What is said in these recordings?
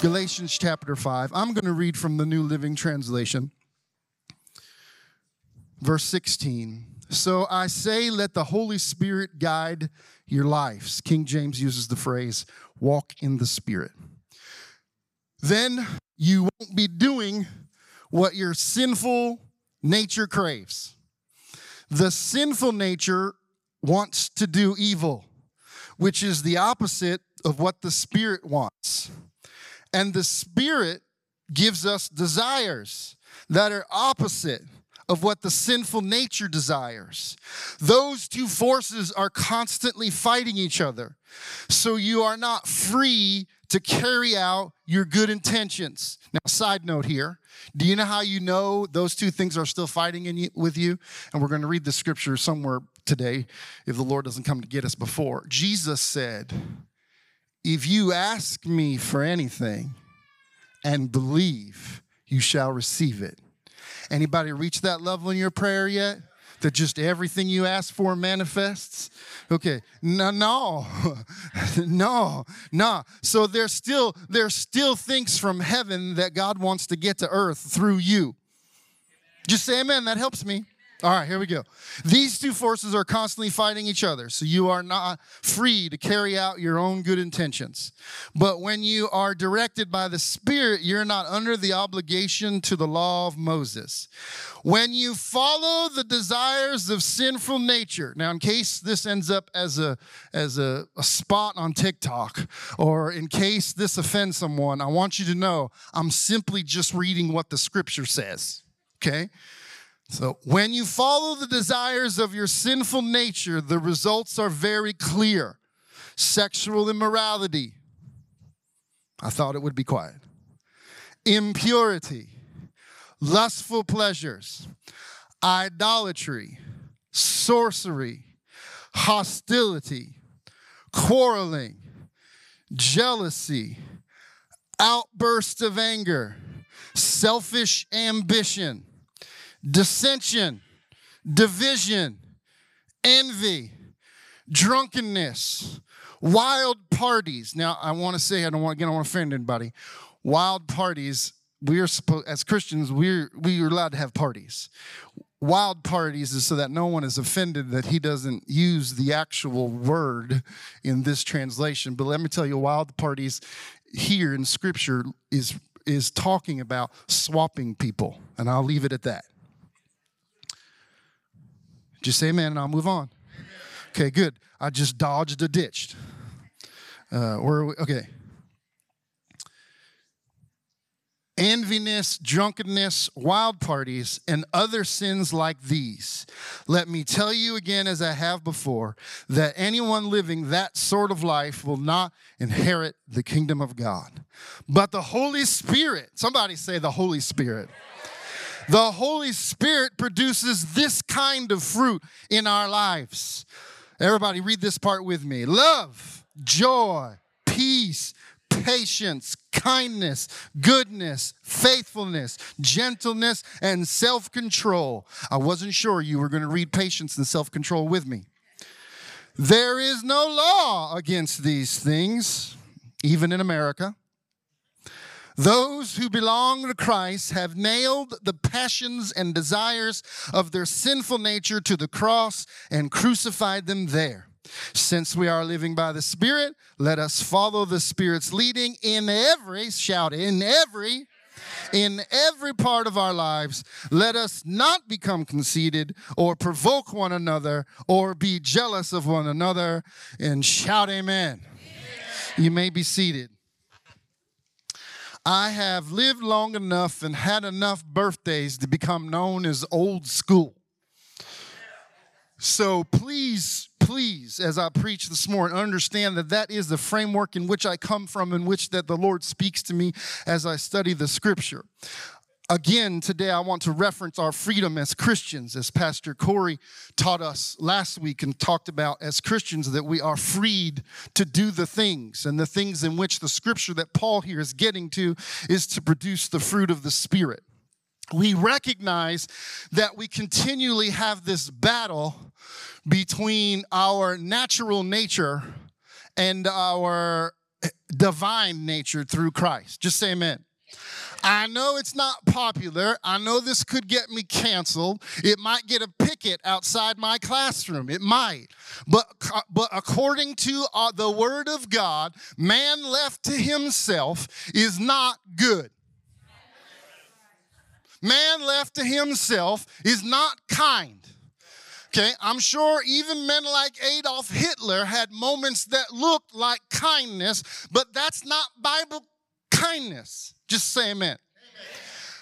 Galatians chapter 5. I'm going to read from the New Living Translation. Verse 16. So I say, let the Holy Spirit guide your lives. King James uses the phrase, walk in the Spirit. Then you won't be doing what your sinful nature craves. The sinful nature wants to do evil, which is the opposite of what the Spirit wants. And the Spirit gives us desires that are opposite of what the sinful nature desires. Those two forces are constantly fighting each other. So you are not free to carry out your good intentions. Now, side note here do you know how you know those two things are still fighting in you, with you? And we're going to read the scripture somewhere today if the Lord doesn't come to get us before. Jesus said, If you ask me for anything and believe, you shall receive it. Anybody reach that level in your prayer yet? That just everything you ask for manifests? Okay, no, no, no, no. So there's still there's still things from heaven that God wants to get to earth through you. Just say amen. That helps me. All right, here we go. These two forces are constantly fighting each other, so you are not free to carry out your own good intentions. But when you are directed by the Spirit, you're not under the obligation to the law of Moses. When you follow the desires of sinful nature, now, in case this ends up as a as a, a spot on TikTok, or in case this offends someone, I want you to know I'm simply just reading what the Scripture says. Okay. So, when you follow the desires of your sinful nature, the results are very clear. Sexual immorality. I thought it would be quiet. Impurity, lustful pleasures, idolatry, sorcery, hostility, quarreling, jealousy, outbursts of anger, selfish ambition dissension, division, envy, drunkenness, wild parties. Now, I want to say, I don't want again, I don't want to offend anybody. Wild parties. We are supposed, as Christians, we're we are allowed to have parties. Wild parties is so that no one is offended that he doesn't use the actual word in this translation. But let me tell you, wild parties here in Scripture is is talking about swapping people, and I'll leave it at that. Just say amen and I'll move on. Okay, good. I just dodged a ditch. Uh, where we? Okay. Enviness, drunkenness, wild parties, and other sins like these. Let me tell you again, as I have before, that anyone living that sort of life will not inherit the kingdom of God. But the Holy Spirit, somebody say the Holy Spirit the Holy Spirit produces this kind of fruit in our lives. Everybody, read this part with me love, joy, peace, patience, kindness, goodness, faithfulness, gentleness, and self control. I wasn't sure you were going to read patience and self control with me. There is no law against these things, even in America. Those who belong to Christ have nailed the passions and desires of their sinful nature to the cross and crucified them there. Since we are living by the Spirit, let us follow the Spirit's leading in every, shout, in every, in every part of our lives. Let us not become conceited or provoke one another or be jealous of one another. And shout, Amen. amen. You may be seated. I have lived long enough and had enough birthdays to become known as old school. So please, please, as I preach this morning, understand that that is the framework in which I come from, in which that the Lord speaks to me as I study the scripture. Again, today I want to reference our freedom as Christians, as Pastor Corey taught us last week and talked about as Christians that we are freed to do the things. And the things in which the scripture that Paul here is getting to is to produce the fruit of the Spirit. We recognize that we continually have this battle between our natural nature and our divine nature through Christ. Just say amen. I know it's not popular. I know this could get me canceled. It might get a picket outside my classroom. It might. But, but according to uh, the word of God, man left to himself is not good. Man left to himself is not kind. Okay, I'm sure even men like Adolf Hitler had moments that looked like kindness, but that's not Bible kindness. Just say amen.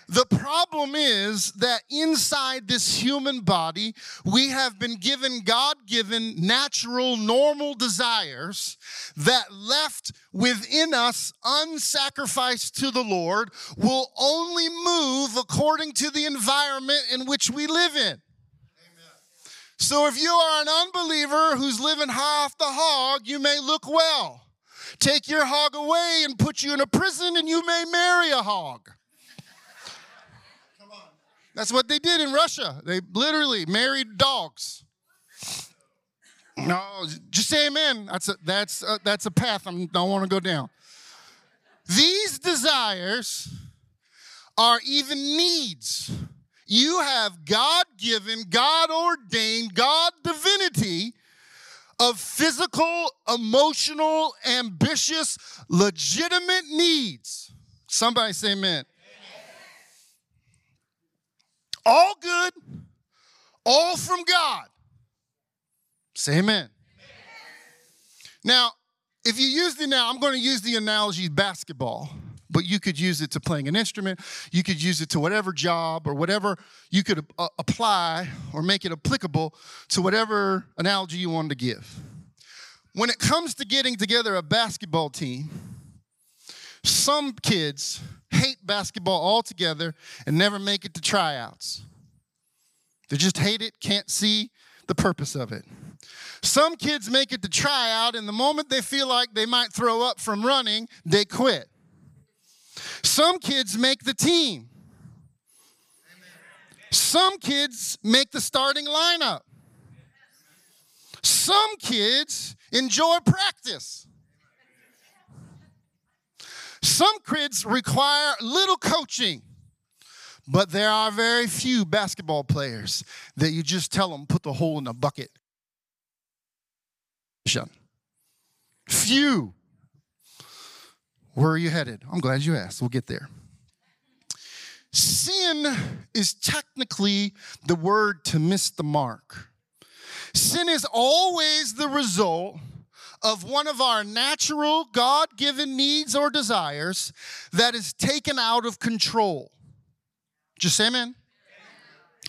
The problem is that inside this human body, we have been given God given natural, normal desires that left within us, unsacrificed to the Lord, will only move according to the environment in which we live in. So if you are an unbeliever who's living high off the hog, you may look well. Take your hog away and put you in a prison, and you may marry a hog. That's what they did in Russia. They literally married dogs. No, just say amen. That's a, that's a, that's a path I don't want to go down. These desires are even needs. You have God given, God ordained, God divinity of physical, emotional, ambitious, legitimate needs. Somebody say amen. All good, all from God. Say amen. Now, if you use the now, I'm going to use the analogy basketball, but you could use it to playing an instrument. You could use it to whatever job or whatever you could uh, apply or make it applicable to whatever analogy you wanted to give. When it comes to getting together a basketball team, some kids hate basketball altogether and never make it to tryouts. They just hate it, can't see the purpose of it. Some kids make it to tryout, and the moment they feel like they might throw up from running, they quit. Some kids make the team. Some kids make the starting lineup. Some kids enjoy practice. Some kids require little coaching, but there are very few basketball players that you just tell them put the hole in the bucket. Few. Where are you headed? I'm glad you asked. We'll get there. Sin is technically the word to miss the mark. Sin is always the result of one of our natural, God given needs or desires that is taken out of control. Just say amen.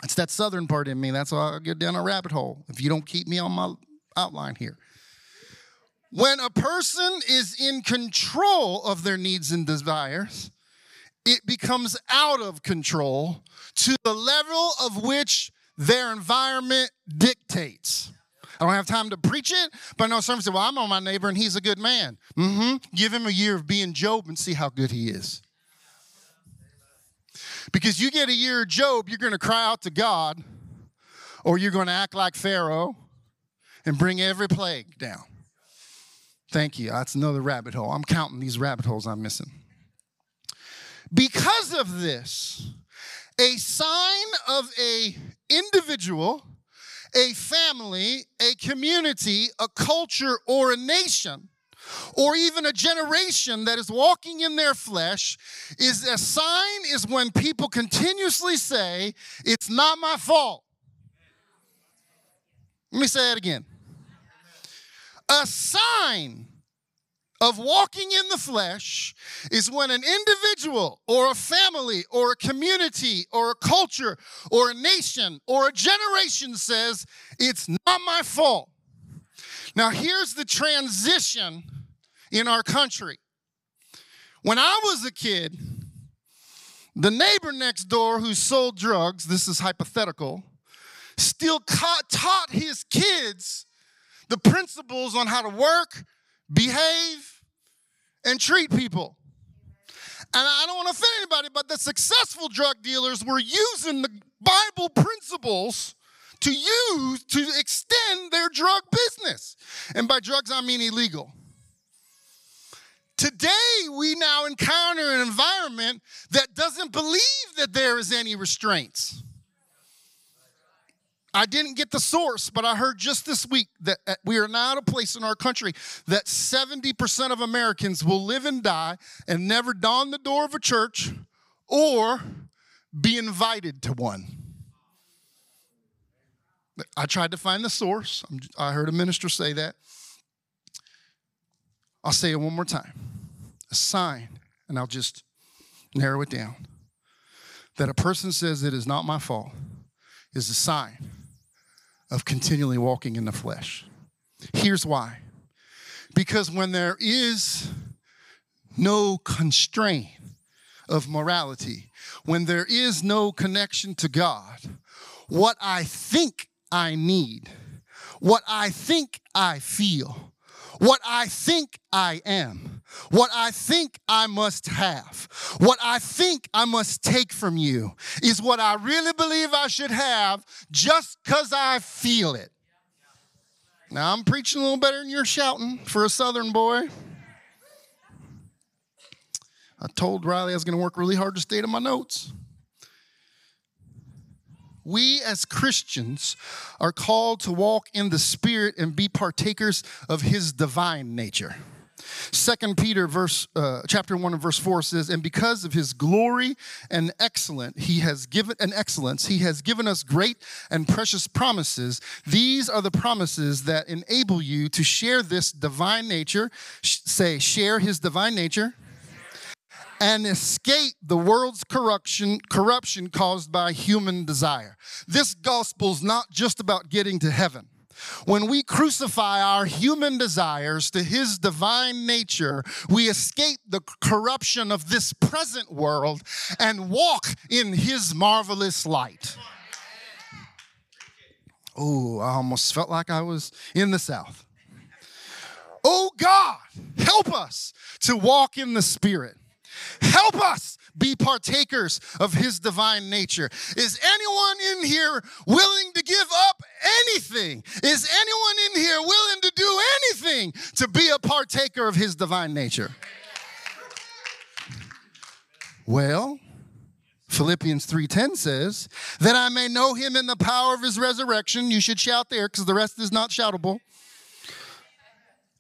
It's that southern part in me. That's why I get down a rabbit hole if you don't keep me on my outline here. When a person is in control of their needs and desires, it becomes out of control to the level of which their environment dictates. I don't have time to preach it, but I know some say, well, I'm on my neighbor and he's a good man. Mm-hmm. Give him a year of being Job and see how good he is. Because you get a year of Job, you're going to cry out to God, or you're going to act like Pharaoh and bring every plague down. Thank you. That's another rabbit hole. I'm counting these rabbit holes I'm missing. Because of this, a sign of a individual a family, a community, a culture, or a nation, or even a generation that is walking in their flesh is a sign is when people continuously say, It's not my fault. Let me say it again. A sign of walking in the flesh is when an individual or a family or a community or a culture or a nation or a generation says, It's not my fault. Now, here's the transition in our country. When I was a kid, the neighbor next door who sold drugs, this is hypothetical, still taught his kids the principles on how to work, behave, and treat people. And I don't want to offend anybody, but the successful drug dealers were using the Bible principles to use to extend their drug business. And by drugs, I mean illegal. Today, we now encounter an environment that doesn't believe that there is any restraints. I didn't get the source, but I heard just this week that uh, we are now at a place in our country that 70% of Americans will live and die and never don the door of a church or be invited to one. I tried to find the source. I heard a minister say that. I'll say it one more time. A sign, and I'll just narrow it down. That a person says it is not my fault is a sign of continually walking in the flesh. Here's why. Because when there is no constraint of morality, when there is no connection to God, what I think I need, what I think I feel, what I think I am, what I think I must have, what I think I must take from you is what I really believe I should have just because I feel it. Now, I'm preaching a little better than you're shouting for a southern boy. I told Riley I was going to work really hard to stay to my notes we as Christians are called to walk in the Spirit and be partakers of His divine nature. Second Peter verse uh, chapter 1 and verse 4 says, And because of his glory and excellent, he has given an excellence, he has given us great and precious promises. These are the promises that enable you to share this divine nature. Sh- say, share his divine nature and escape the world's corruption, corruption caused by human desire. This gospel's not just about getting to heaven. When we crucify our human desires to his divine nature, we escape the corruption of this present world and walk in his marvelous light. Oh, I almost felt like I was in the South. Oh God, help us to walk in the Spirit. Help us be partakers of his divine nature. Is anyone in here willing to give up anything? Is anyone in here willing to do anything to be a partaker of his divine nature? Well, Philippians 3:10 says, "That I may know him in the power of his resurrection." You should shout there because the rest is not shoutable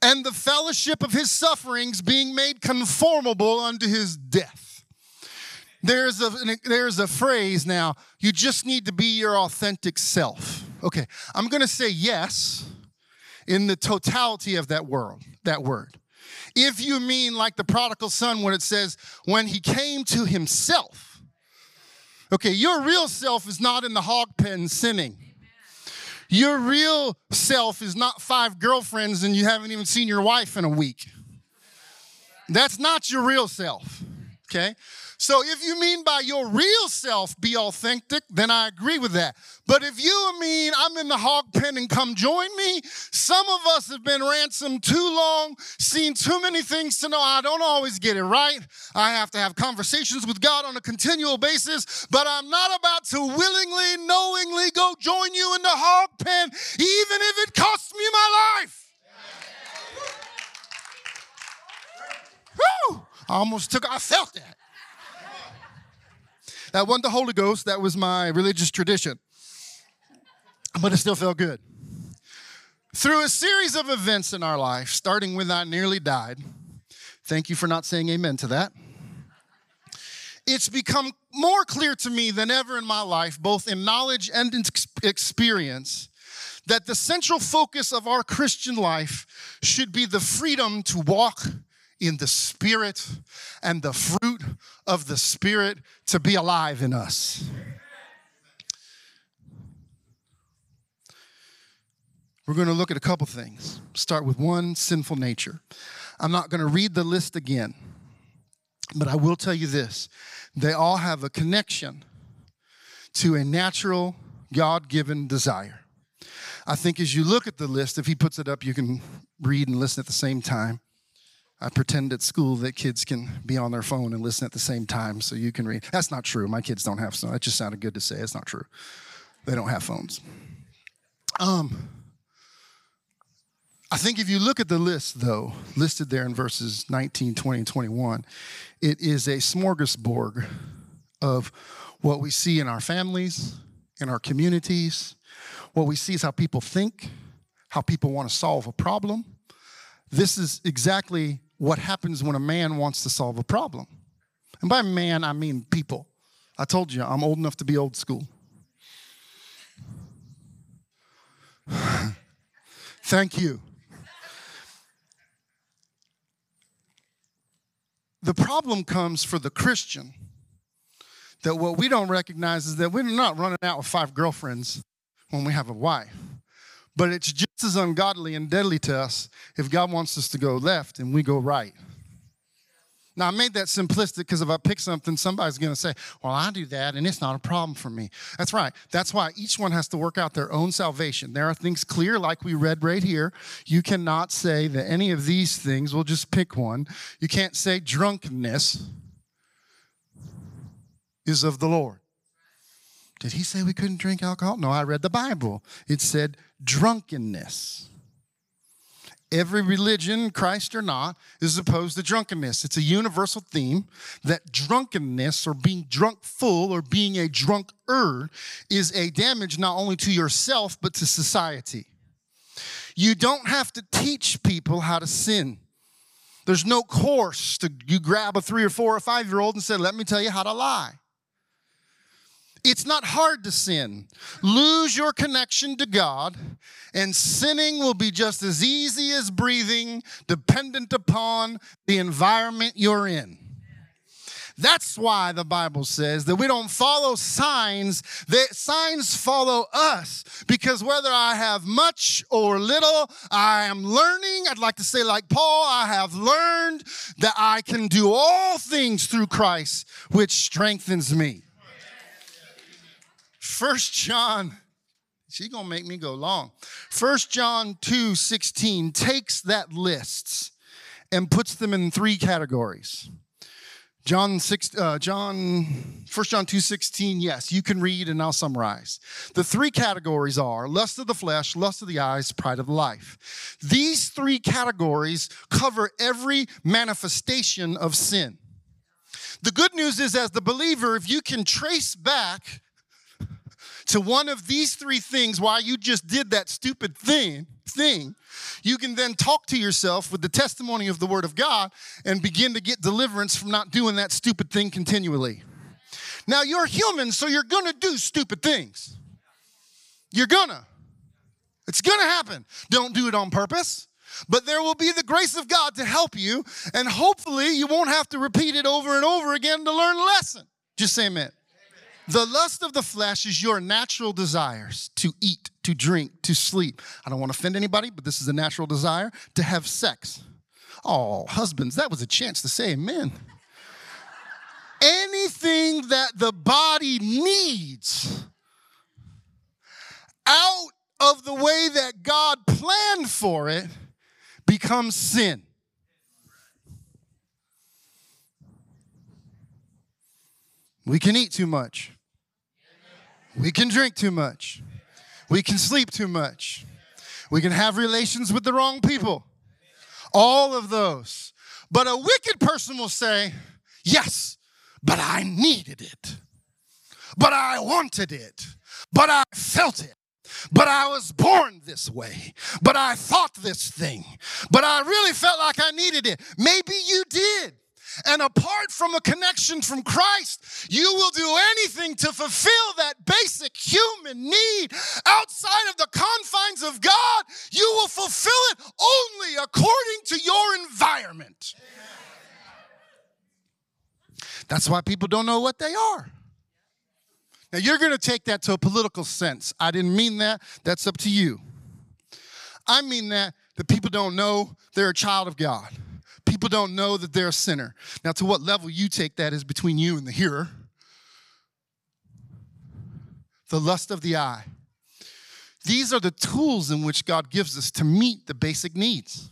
and the fellowship of his sufferings being made conformable unto his death. There's a, there's a phrase now, you just need to be your authentic self. Okay, I'm gonna say yes in the totality of that word, that word. If you mean like the prodigal son when it says, when he came to himself, okay, your real self is not in the hog pen sinning. Your real self is not five girlfriends and you haven't even seen your wife in a week. That's not your real self, okay? So if you mean by your real self be authentic, then I agree with that. But if you mean I'm in the hog pen and come join me, some of us have been ransomed too long, seen too many things to know I don't always get it right. I have to have conversations with God on a continual basis, but I'm not about to willingly, knowingly go join you in the hog pen, even if it costs me my life. Whew! I almost took, I felt that. That wasn't the Holy Ghost, that was my religious tradition. But it still felt good. Through a series of events in our life, starting with I nearly died, thank you for not saying amen to that. It's become more clear to me than ever in my life, both in knowledge and in experience, that the central focus of our Christian life should be the freedom to walk in the Spirit and the fruit of the Spirit to be alive in us. We're going to look at a couple things. Start with one sinful nature. I'm not going to read the list again, but I will tell you this they all have a connection to a natural, God given desire. I think as you look at the list, if he puts it up, you can read and listen at the same time. I pretend at school that kids can be on their phone and listen at the same time so you can read. That's not true. My kids don't have so that just sounded good to say. It's not true. They don't have phones. Um I think if you look at the list, though, listed there in verses 19, 20, and 21, it is a smorgasbord of what we see in our families, in our communities. What we see is how people think, how people want to solve a problem. This is exactly what happens when a man wants to solve a problem. And by man, I mean people. I told you, I'm old enough to be old school. Thank you. The problem comes for the Christian that what we don't recognize is that we're not running out with five girlfriends when we have a wife. But it's just as ungodly and deadly to us if God wants us to go left and we go right. Now, I made that simplistic because if I pick something, somebody's going to say, Well, I do that and it's not a problem for me. That's right. That's why each one has to work out their own salvation. There are things clear, like we read right here. You cannot say that any of these things, we'll just pick one. You can't say drunkenness is of the Lord. Did he say we couldn't drink alcohol? No, I read the Bible. It said drunkenness. Every religion, Christ or not, is opposed to drunkenness. It's a universal theme that drunkenness or being drunk full or being a drunker is a damage not only to yourself but to society. You don't have to teach people how to sin. There's no course to you grab a three or four or five year old and say, Let me tell you how to lie. It's not hard to sin. Lose your connection to God, and sinning will be just as easy as breathing, dependent upon the environment you're in. That's why the Bible says that we don't follow signs, that signs follow us. Because whether I have much or little, I am learning. I'd like to say, like Paul, I have learned that I can do all things through Christ, which strengthens me. First John, she's gonna make me go long. First John 2 16 takes that list and puts them in three categories. John 6, uh, John, 1 John 2 16, yes, you can read and I'll summarize. The three categories are lust of the flesh, lust of the eyes, pride of life. These three categories cover every manifestation of sin. The good news is, as the believer, if you can trace back to one of these three things why you just did that stupid thing, thing, you can then talk to yourself with the testimony of the Word of God and begin to get deliverance from not doing that stupid thing continually. Now, you're human, so you're gonna do stupid things. You're gonna. It's gonna happen. Don't do it on purpose. But there will be the grace of God to help you, and hopefully you won't have to repeat it over and over again to learn a lesson. Just say amen. The lust of the flesh is your natural desires to eat, to drink, to sleep. I don't want to offend anybody, but this is a natural desire to have sex. Oh, husbands, that was a chance to say amen. Anything that the body needs out of the way that God planned for it becomes sin. We can eat too much. We can drink too much. We can sleep too much. We can have relations with the wrong people. All of those. But a wicked person will say, Yes, but I needed it. But I wanted it. But I felt it. But I was born this way. But I thought this thing. But I really felt like I needed it. Maybe you did. And apart from a connection from Christ, you will do anything to fulfill that basic human need outside of the confines of God. You will fulfill it only according to your environment. That's why people don't know what they are. Now, you're going to take that to a political sense. I didn't mean that. That's up to you. I mean that the people don't know they're a child of God people don't know that they're a sinner. Now, to what level you take that is between you and the hearer. The lust of the eye. These are the tools in which God gives us to meet the basic needs.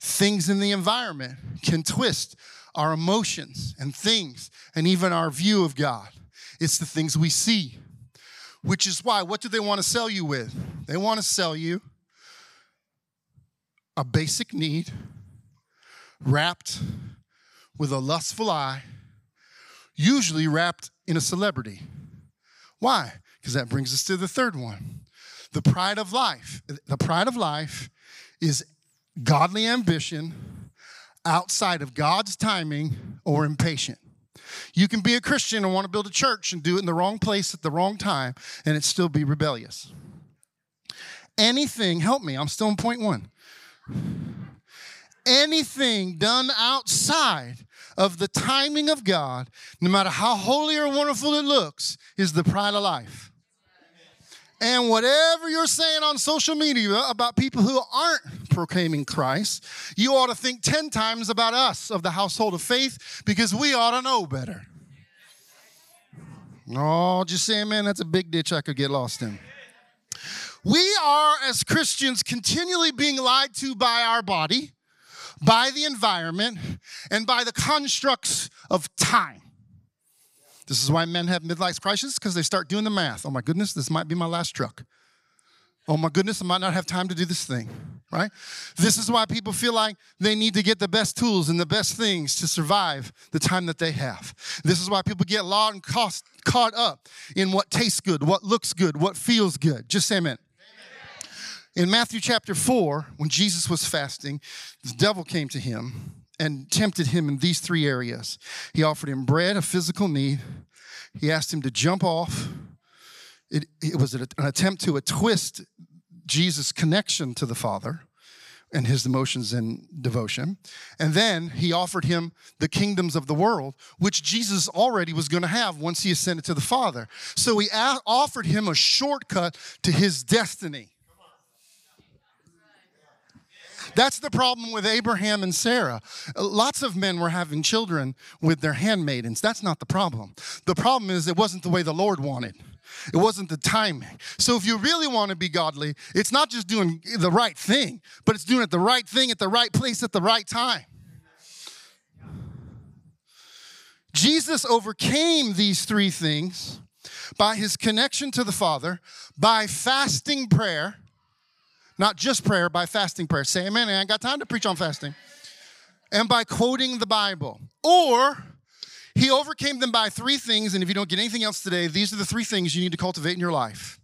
Things in the environment can twist our emotions and things and even our view of God. It's the things we see. Which is why, what do they want to sell you with? They want to sell you a basic need wrapped with a lustful eye, usually wrapped in a celebrity. Why? Because that brings us to the third one. The pride of life. The pride of life is godly ambition outside of God's timing or impatient. You can be a Christian and want to build a church and do it in the wrong place at the wrong time and it still be rebellious. Anything, help me, I'm still in point one. Anything done outside of the timing of God, no matter how holy or wonderful it looks, is the pride of life. And whatever you're saying on social media about people who aren't proclaiming Christ, you ought to think 10 times about us of the household of faith because we ought to know better. Oh, just saying, man, that's a big ditch I could get lost in. We are, as Christians, continually being lied to by our body, by the environment, and by the constructs of time. This is why men have midlife crises because they start doing the math. Oh my goodness, this might be my last truck. Oh my goodness, I might not have time to do this thing, right? This is why people feel like they need to get the best tools and the best things to survive the time that they have. This is why people get lost and cost, caught up in what tastes good, what looks good, what feels good. Just say amen. In Matthew chapter 4, when Jesus was fasting, the devil came to him and tempted him in these three areas. He offered him bread, a physical need. He asked him to jump off. It, it was an attempt to twist Jesus' connection to the Father and his emotions and devotion. And then he offered him the kingdoms of the world, which Jesus already was going to have once he ascended to the Father. So he a- offered him a shortcut to his destiny. That's the problem with Abraham and Sarah. Lots of men were having children with their handmaidens. That's not the problem. The problem is it wasn't the way the Lord wanted. It wasn't the timing. So if you really want to be godly, it's not just doing the right thing, but it's doing it the right thing at the right place at the right time. Jesus overcame these three things by his connection to the Father, by fasting prayer, not just prayer, by fasting prayer. Say amen. I ain't got time to preach on fasting. And by quoting the Bible. Or he overcame them by three things. And if you don't get anything else today, these are the three things you need to cultivate in your life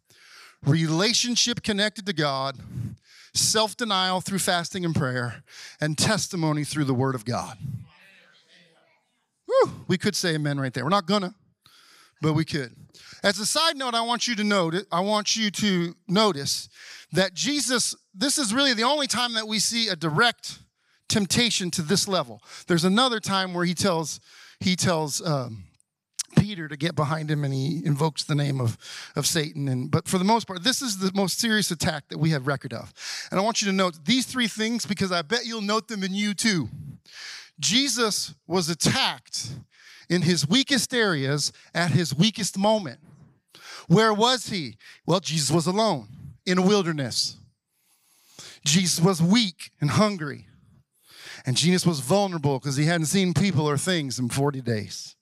relationship connected to God, self denial through fasting and prayer, and testimony through the Word of God. Whew, we could say amen right there. We're not gonna, but we could. As a side note, I want you to note I want you to notice that Jesus, this is really the only time that we see a direct temptation to this level. There's another time where he tells, he tells um, Peter to get behind him and he invokes the name of, of Satan. And but for the most part, this is the most serious attack that we have record of. And I want you to note these three things because I bet you'll note them in you too. Jesus was attacked in his weakest areas at his weakest moment. Where was he? Well, Jesus was alone in a wilderness. Jesus was weak and hungry. And Jesus was vulnerable because he hadn't seen people or things in 40 days.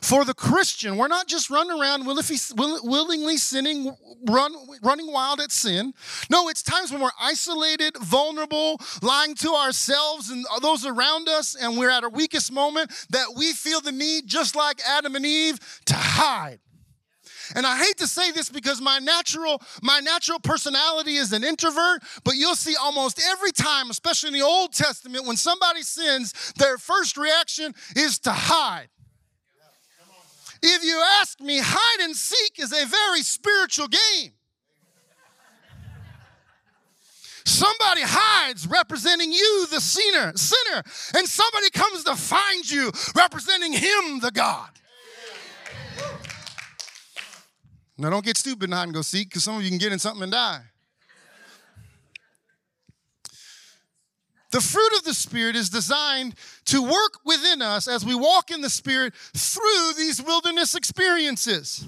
For the Christian, we're not just running around willingly sinning, run, running wild at sin. No, it's times when we're isolated, vulnerable, lying to ourselves and those around us, and we're at our weakest moment that we feel the need, just like Adam and Eve, to hide. And I hate to say this because my natural my natural personality is an introvert, but you'll see almost every time, especially in the Old Testament, when somebody sins, their first reaction is to hide. If you ask me, hide and seek is a very spiritual game. Somebody hides representing you, the sinner, sinner, and somebody comes to find you representing him, the God. Now, don't get stupid and hide and go seek because some of you can get in something and die. The fruit of the Spirit is designed to work within us as we walk in the Spirit through these wilderness experiences.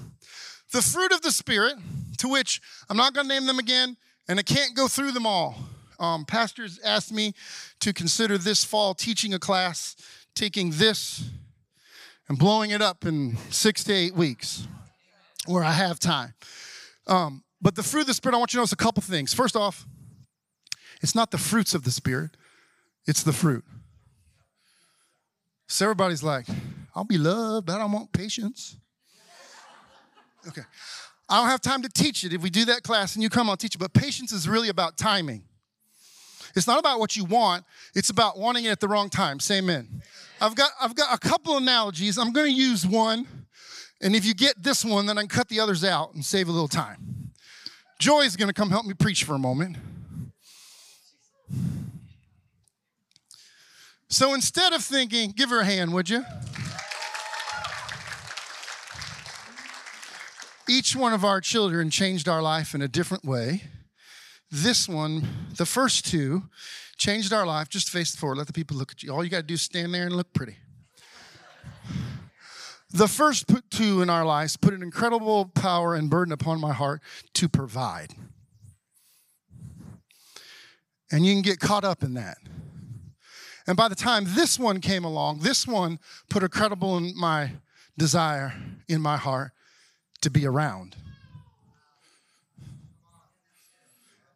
The fruit of the Spirit, to which I'm not going to name them again, and I can't go through them all. Um, pastors asked me to consider this fall teaching a class, taking this and blowing it up in six to eight weeks where I have time. Um, but the fruit of the Spirit, I want you to notice a couple things. First off, it's not the fruits of the Spirit, it's the fruit. So everybody's like, I'll be loved, but I don't want patience. Okay. I don't have time to teach it. If we do that class and you come, I'll teach it. But patience is really about timing. It's not about what you want, it's about wanting it at the wrong time. Say amen. I've got, I've got a couple analogies. I'm going to use one. And if you get this one, then I can cut the others out and save a little time. Joy is going to come help me preach for a moment. So instead of thinking, give her a hand, would you? Each one of our children changed our life in a different way. This one, the first two, changed our life. Just face forward, let the people look at you. All you got to do is stand there and look pretty. The first two in our lives put an incredible power and burden upon my heart to provide. And you can get caught up in that. And by the time this one came along, this one put a credible in my desire in my heart to be around.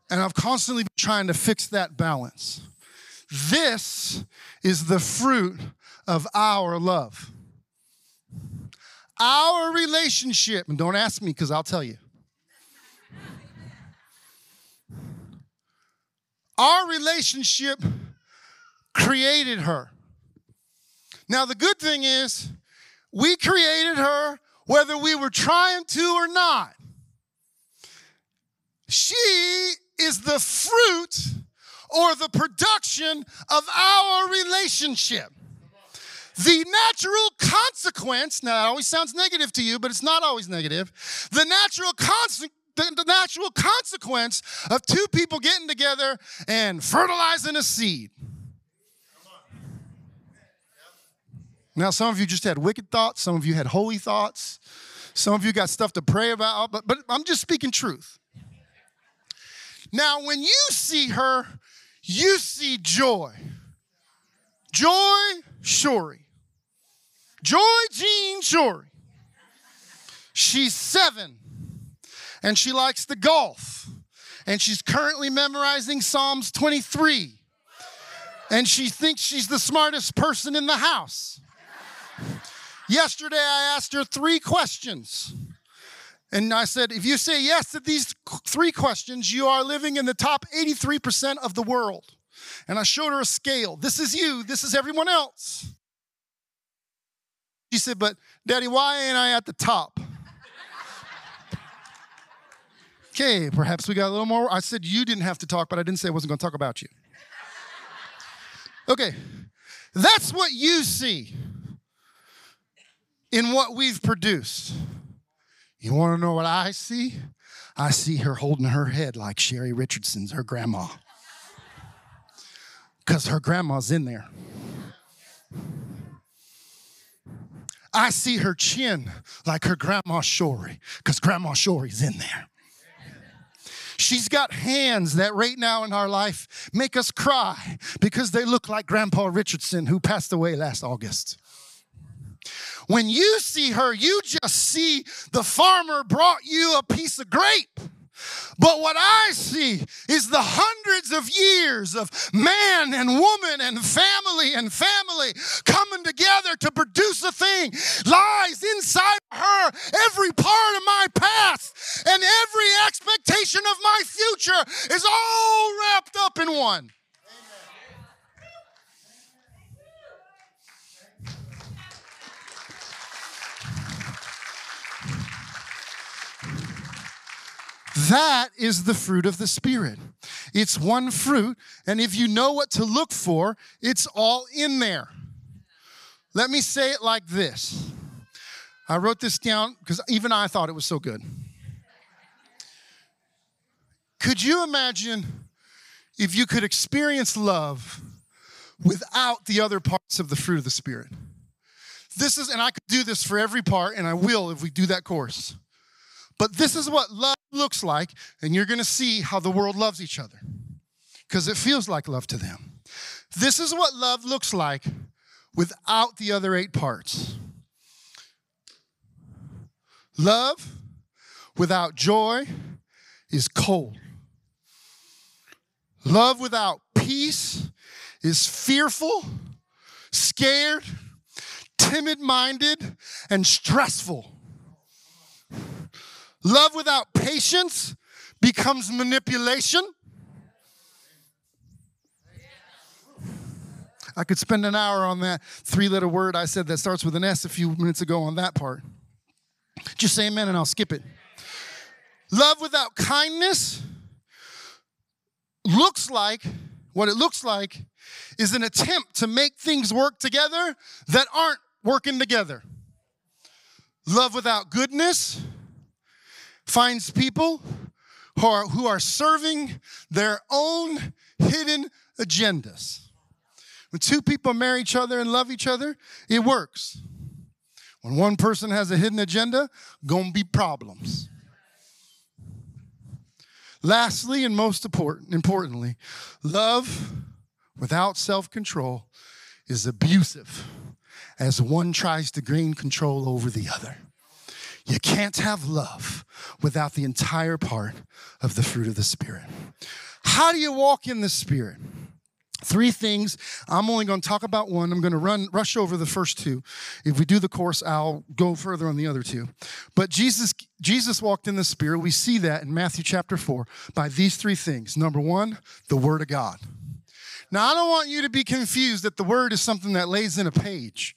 And I've constantly been trying to fix that balance. This is the fruit of our love. Our relationship, and don't ask me because I'll tell you. Our relationship created her. Now, the good thing is, we created her whether we were trying to or not. She is the fruit or the production of our relationship. The natural consequence, now that always sounds negative to you, but it's not always negative. The natural consequence the, natural consequence of two people getting together and fertilizing a seed. Now, some of you just had wicked thoughts, some of you had holy thoughts, some of you got stuff to pray about, but, but I'm just speaking truth. Now, when you see her, you see joy. Joy Shorey. Joy Jean Shorey. She's seven and she likes the golf. And she's currently memorizing Psalms 23. And she thinks she's the smartest person in the house. Yesterday, I asked her three questions. And I said, if you say yes to these three questions, you are living in the top 83% of the world. And I showed her a scale. This is you, this is everyone else. She said, but Daddy, why ain't I at the top? okay, perhaps we got a little more. I said you didn't have to talk, but I didn't say I wasn't going to talk about you. Okay, that's what you see in what we've produced. You want to know what I see? I see her holding her head like Sherry Richardson's, her grandma. Because her grandma's in there. I see her chin like her grandma Shorey, because grandma Shorey's in there. She's got hands that right now in our life make us cry because they look like Grandpa Richardson, who passed away last August. When you see her, you just see the farmer brought you a piece of grape. But what I see is the hundreds of years of man and woman and family and family coming together to produce a thing lies inside her every part of my past and every expectation of my future is all wrapped up in one. That is the fruit of the Spirit. It's one fruit, and if you know what to look for, it's all in there. Let me say it like this I wrote this down because even I thought it was so good. Could you imagine if you could experience love without the other parts of the fruit of the Spirit? This is, and I could do this for every part, and I will if we do that course. But this is what love looks like, and you're gonna see how the world loves each other because it feels like love to them. This is what love looks like without the other eight parts. Love without joy is cold. Love without peace is fearful, scared, timid minded, and stressful. Love without patience becomes manipulation. I could spend an hour on that three letter word I said that starts with an S a few minutes ago on that part. Just say amen and I'll skip it. Love without kindness looks like what it looks like is an attempt to make things work together that aren't working together. Love without goodness finds people who are, who are serving their own hidden agendas. When two people marry each other and love each other, it works. When one person has a hidden agenda, gonna be problems. Lastly, and most important, importantly, love without self control is abusive as one tries to gain control over the other. You can't have love without the entire part of the fruit of the Spirit. How do you walk in the Spirit? Three things. I'm only going to talk about one. I'm going to run rush over the first two. If we do the course, I'll go further on the other two. But Jesus Jesus walked in the spirit. We see that in Matthew chapter 4 by these three things. Number 1, the word of God. Now, I don't want you to be confused that the word is something that lays in a page.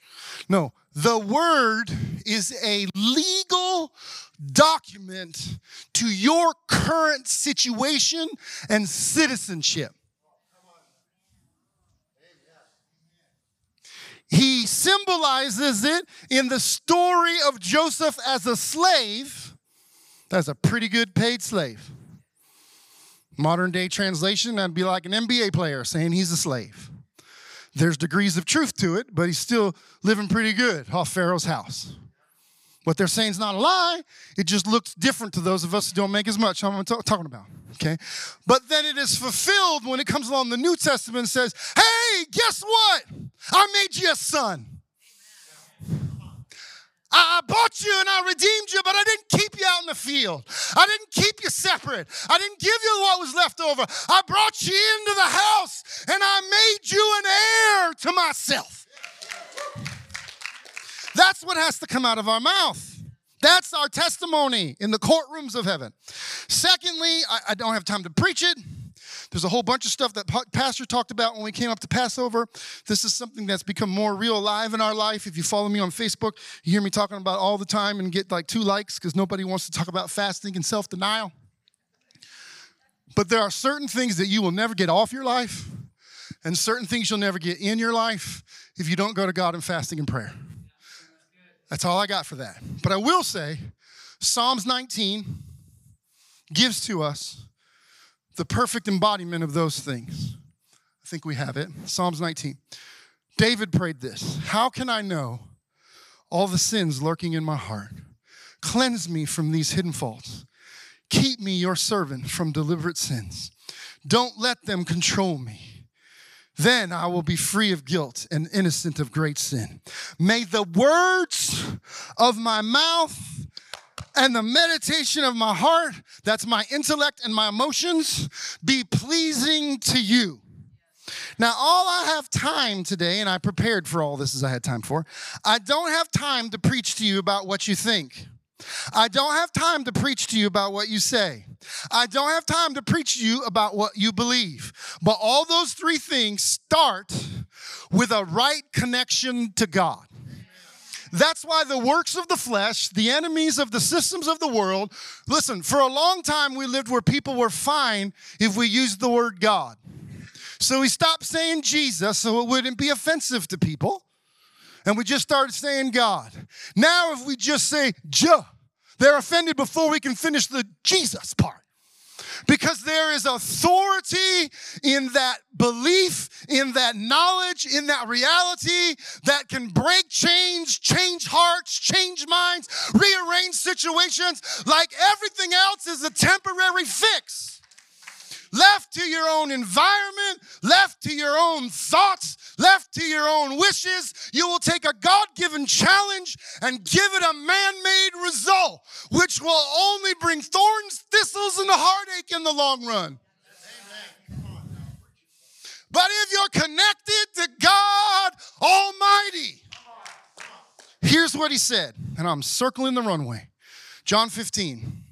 No, the word is a legal document to your current situation and citizenship. He symbolizes it in the story of Joseph as a slave. That's a pretty good paid slave. Modern day translation, that'd be like an NBA player saying he's a slave. There's degrees of truth to it, but he's still living pretty good off Pharaoh's house. What they're saying is not a lie, it just looks different to those of us who don't make as much. I'm talking about. Okay? But then it is fulfilled when it comes along the New Testament says, hey, guess what? I made you a son. I, bought you and I redeemed you, but I didn't keep you out in the field. I didn't keep you separate. I didn't give you what was left over. I brought you into the house and I made you an heir to myself. That's what has to come out of our mouth. That's our testimony in the courtrooms of heaven. Secondly, I, I don't have time to preach it. There's a whole bunch of stuff that Pastor talked about when we came up to Passover. This is something that's become more real alive in our life. If you follow me on Facebook, you hear me talking about all the time and get like two likes because nobody wants to talk about fasting and self denial. But there are certain things that you will never get off your life and certain things you'll never get in your life if you don't go to God in fasting and prayer. That's all I got for that. But I will say, Psalms 19 gives to us the perfect embodiment of those things. I think we have it. Psalms 19. David prayed this How can I know all the sins lurking in my heart? Cleanse me from these hidden faults. Keep me, your servant, from deliberate sins. Don't let them control me. Then I will be free of guilt and innocent of great sin. May the words of my mouth and the meditation of my heart, that's my intellect and my emotions, be pleasing to you. Now, all I have time today, and I prepared for all this as I had time for, I don't have time to preach to you about what you think. I don't have time to preach to you about what you say. I don't have time to preach to you about what you believe. But all those three things start with a right connection to God. That's why the works of the flesh, the enemies of the systems of the world, listen, for a long time we lived where people were fine if we used the word God. So we stopped saying Jesus so it wouldn't be offensive to people. And we just started saying God. Now, if we just say Jah, they're offended before we can finish the Jesus part. Because there is authority in that belief, in that knowledge, in that reality that can break change, change hearts, change minds, rearrange situations like everything else is a temporary fix. Left to your own environment, left to your own thoughts, left to your own wishes, you will take a God given challenge and give it a man made result, which will only bring thorns, thistles, and heartache in the long run. But if you're connected to God Almighty, here's what he said, and I'm circling the runway. John 15.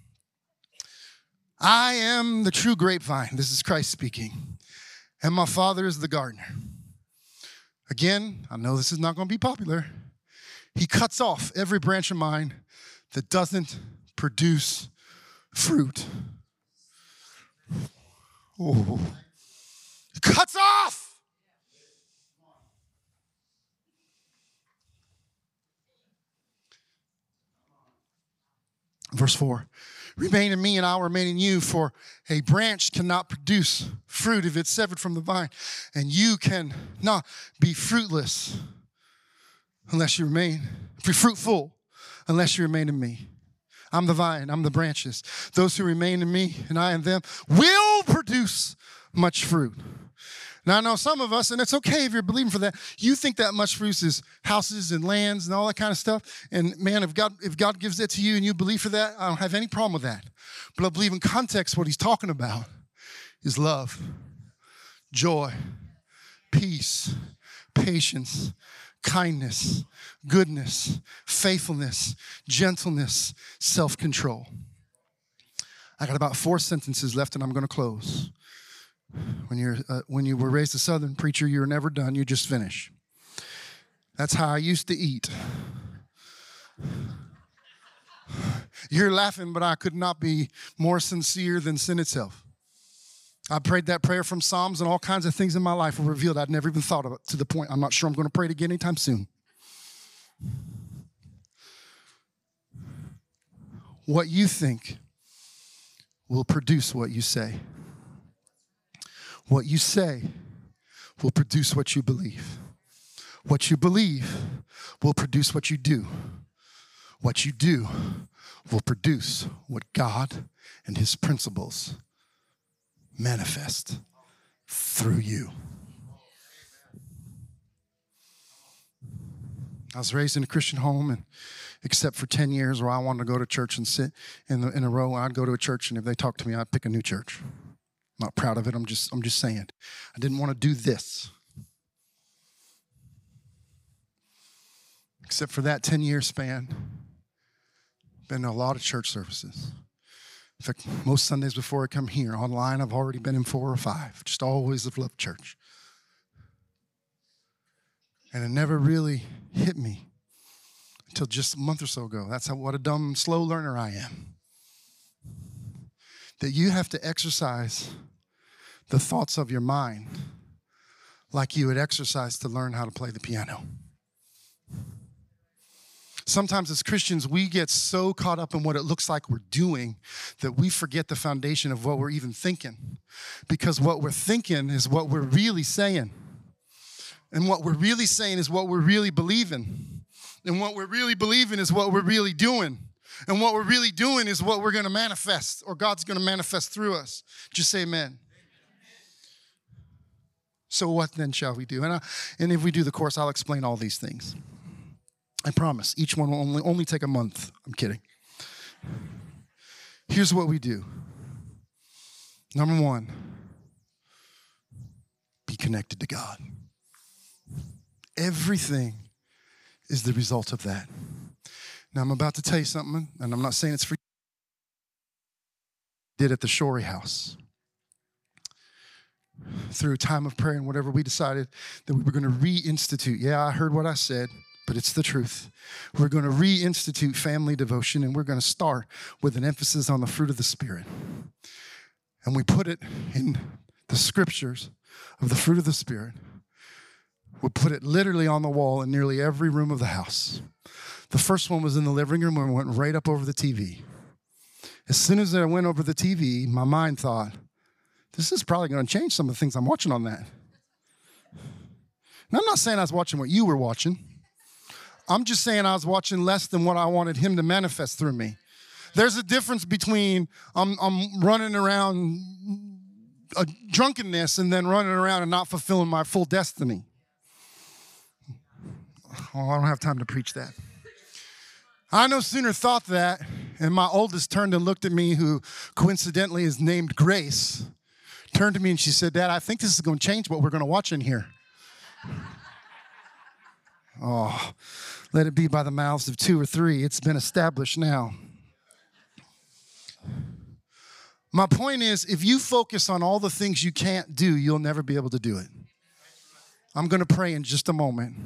I am the true grapevine. This is Christ speaking. And my Father is the gardener. Again, I know this is not going to be popular. He cuts off every branch of mine that doesn't produce fruit. Oh. Cuts off. Verse 4 Remain in me, and I'll remain in you, for a branch cannot produce fruit if it's severed from the vine, and you can not be fruitless unless you remain, be fruitful unless you remain in me. I'm the vine, I'm the branches. Those who remain in me and I in them will produce much fruit. Now, I know some of us, and it's okay if you're believing for that, you think that much fruit is houses and lands and all that kind of stuff. And man, if God, if God gives it to you and you believe for that, I don't have any problem with that. But I believe in context, what he's talking about is love, joy, peace, patience, kindness, goodness, faithfulness, gentleness, self control. I got about four sentences left and I'm going to close. When, you're, uh, when you were raised a Southern preacher, you're never done, you just finish. That's how I used to eat. You're laughing, but I could not be more sincere than sin itself. I prayed that prayer from Psalms, and all kinds of things in my life were revealed I'd never even thought of it to the point I'm not sure I'm going to pray it again anytime soon. What you think will produce what you say. What you say will produce what you believe. What you believe will produce what you do. What you do will produce what God and His principles manifest through you. I was raised in a Christian home, and except for 10 years where I wanted to go to church and sit in, the, in a row, I'd go to a church, and if they talked to me, I'd pick a new church. Not proud of it. I'm just, I'm just saying. I didn't want to do this. Except for that 10 year span, been a lot of church services. In fact, most Sundays before I come here online, I've already been in four or five. Just always have loved church. And it never really hit me until just a month or so ago. That's how, what a dumb, slow learner I am. That you have to exercise the thoughts of your mind like you would exercise to learn how to play the piano. Sometimes, as Christians, we get so caught up in what it looks like we're doing that we forget the foundation of what we're even thinking. Because what we're thinking is what we're really saying. And what we're really saying is what we're really believing. And what we're really believing is what we're really doing. And what we're really doing is what we're going to manifest, or God's going to manifest through us. Just say amen. So, what then shall we do? And, I, and if we do the course, I'll explain all these things. I promise. Each one will only, only take a month. I'm kidding. Here's what we do number one, be connected to God. Everything is the result of that. Now, I'm about to tell you something, and I'm not saying it's for you. Did at the Shorey house through time of prayer and whatever we decided that we were going to reinstitute. Yeah, I heard what I said but it's the truth. We're going to reinstitute family devotion and we're going to start with an emphasis on the fruit of the Spirit. And we put it in the scriptures of the fruit of the Spirit. We put it literally on the wall in nearly every room of the house. The first one was in the living room and went right up over the TV. As soon as I went over the TV, my mind thought, this is probably going to change some of the things I'm watching on that. And I'm not saying I was watching what you were watching. I'm just saying I was watching less than what I wanted him to manifest through me. There's a difference between I'm, I'm running around a drunkenness and then running around and not fulfilling my full destiny. Oh, I don't have time to preach that. I no sooner thought that, and my oldest turned and looked at me, who coincidentally is named Grace, turned to me and she said, Dad, I think this is going to change what we're going to watch in here. oh, let it be by the mouths of two or three. It's been established now. My point is, if you focus on all the things you can't do, you'll never be able to do it. I'm going to pray in just a moment.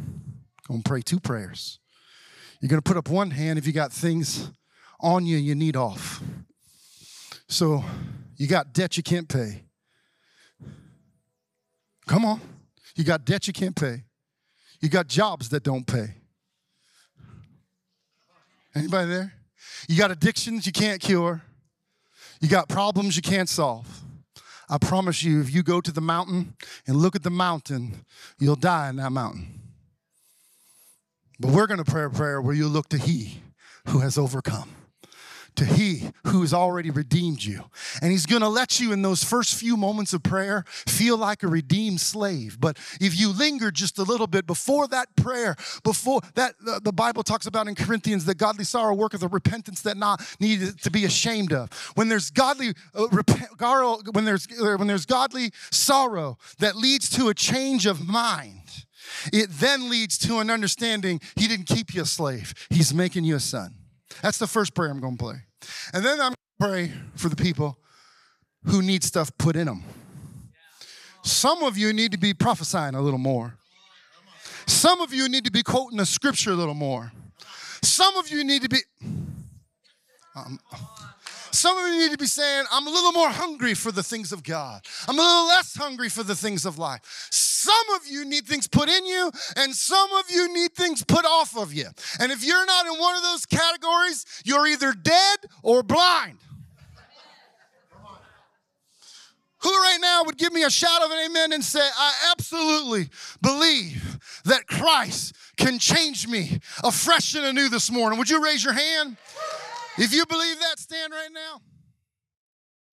I'm going to pray two prayers. You're going to put up one hand if you got things on you you need off. So you got debt you can't pay. Come on. You got debt you can't pay. You got jobs that don't pay. Anybody there? You got addictions you can't cure. You got problems you can't solve. I promise you, if you go to the mountain and look at the mountain, you'll die in that mountain. But we're going to pray a prayer where you look to He who has overcome to He who has already redeemed you. And He's gonna let you, in those first few moments of prayer, feel like a redeemed slave. But if you linger just a little bit before that prayer, before that, the Bible talks about in Corinthians that godly sorrow worketh a repentance that not needed to be ashamed of. When there's godly, uh, when there's when there's godly sorrow that leads to a change of mind, it then leads to an understanding He didn't keep you a slave; He's making you a son. That's the first prayer I'm going to play. And then I'm going to pray for the people who need stuff put in them. Some of you need to be prophesying a little more. Some of you need to be quoting the scripture a little more. Some of you need to be. Um, some of you need to be saying, I'm a little more hungry for the things of God. I'm a little less hungry for the things of life. Some of you need things put in you, and some of you need things put off of you. And if you're not in one of those categories, you're either dead or blind. Who right now would give me a shout of an amen and say, I absolutely believe that Christ can change me afresh and anew this morning? Would you raise your hand? If you believe that, stand right now.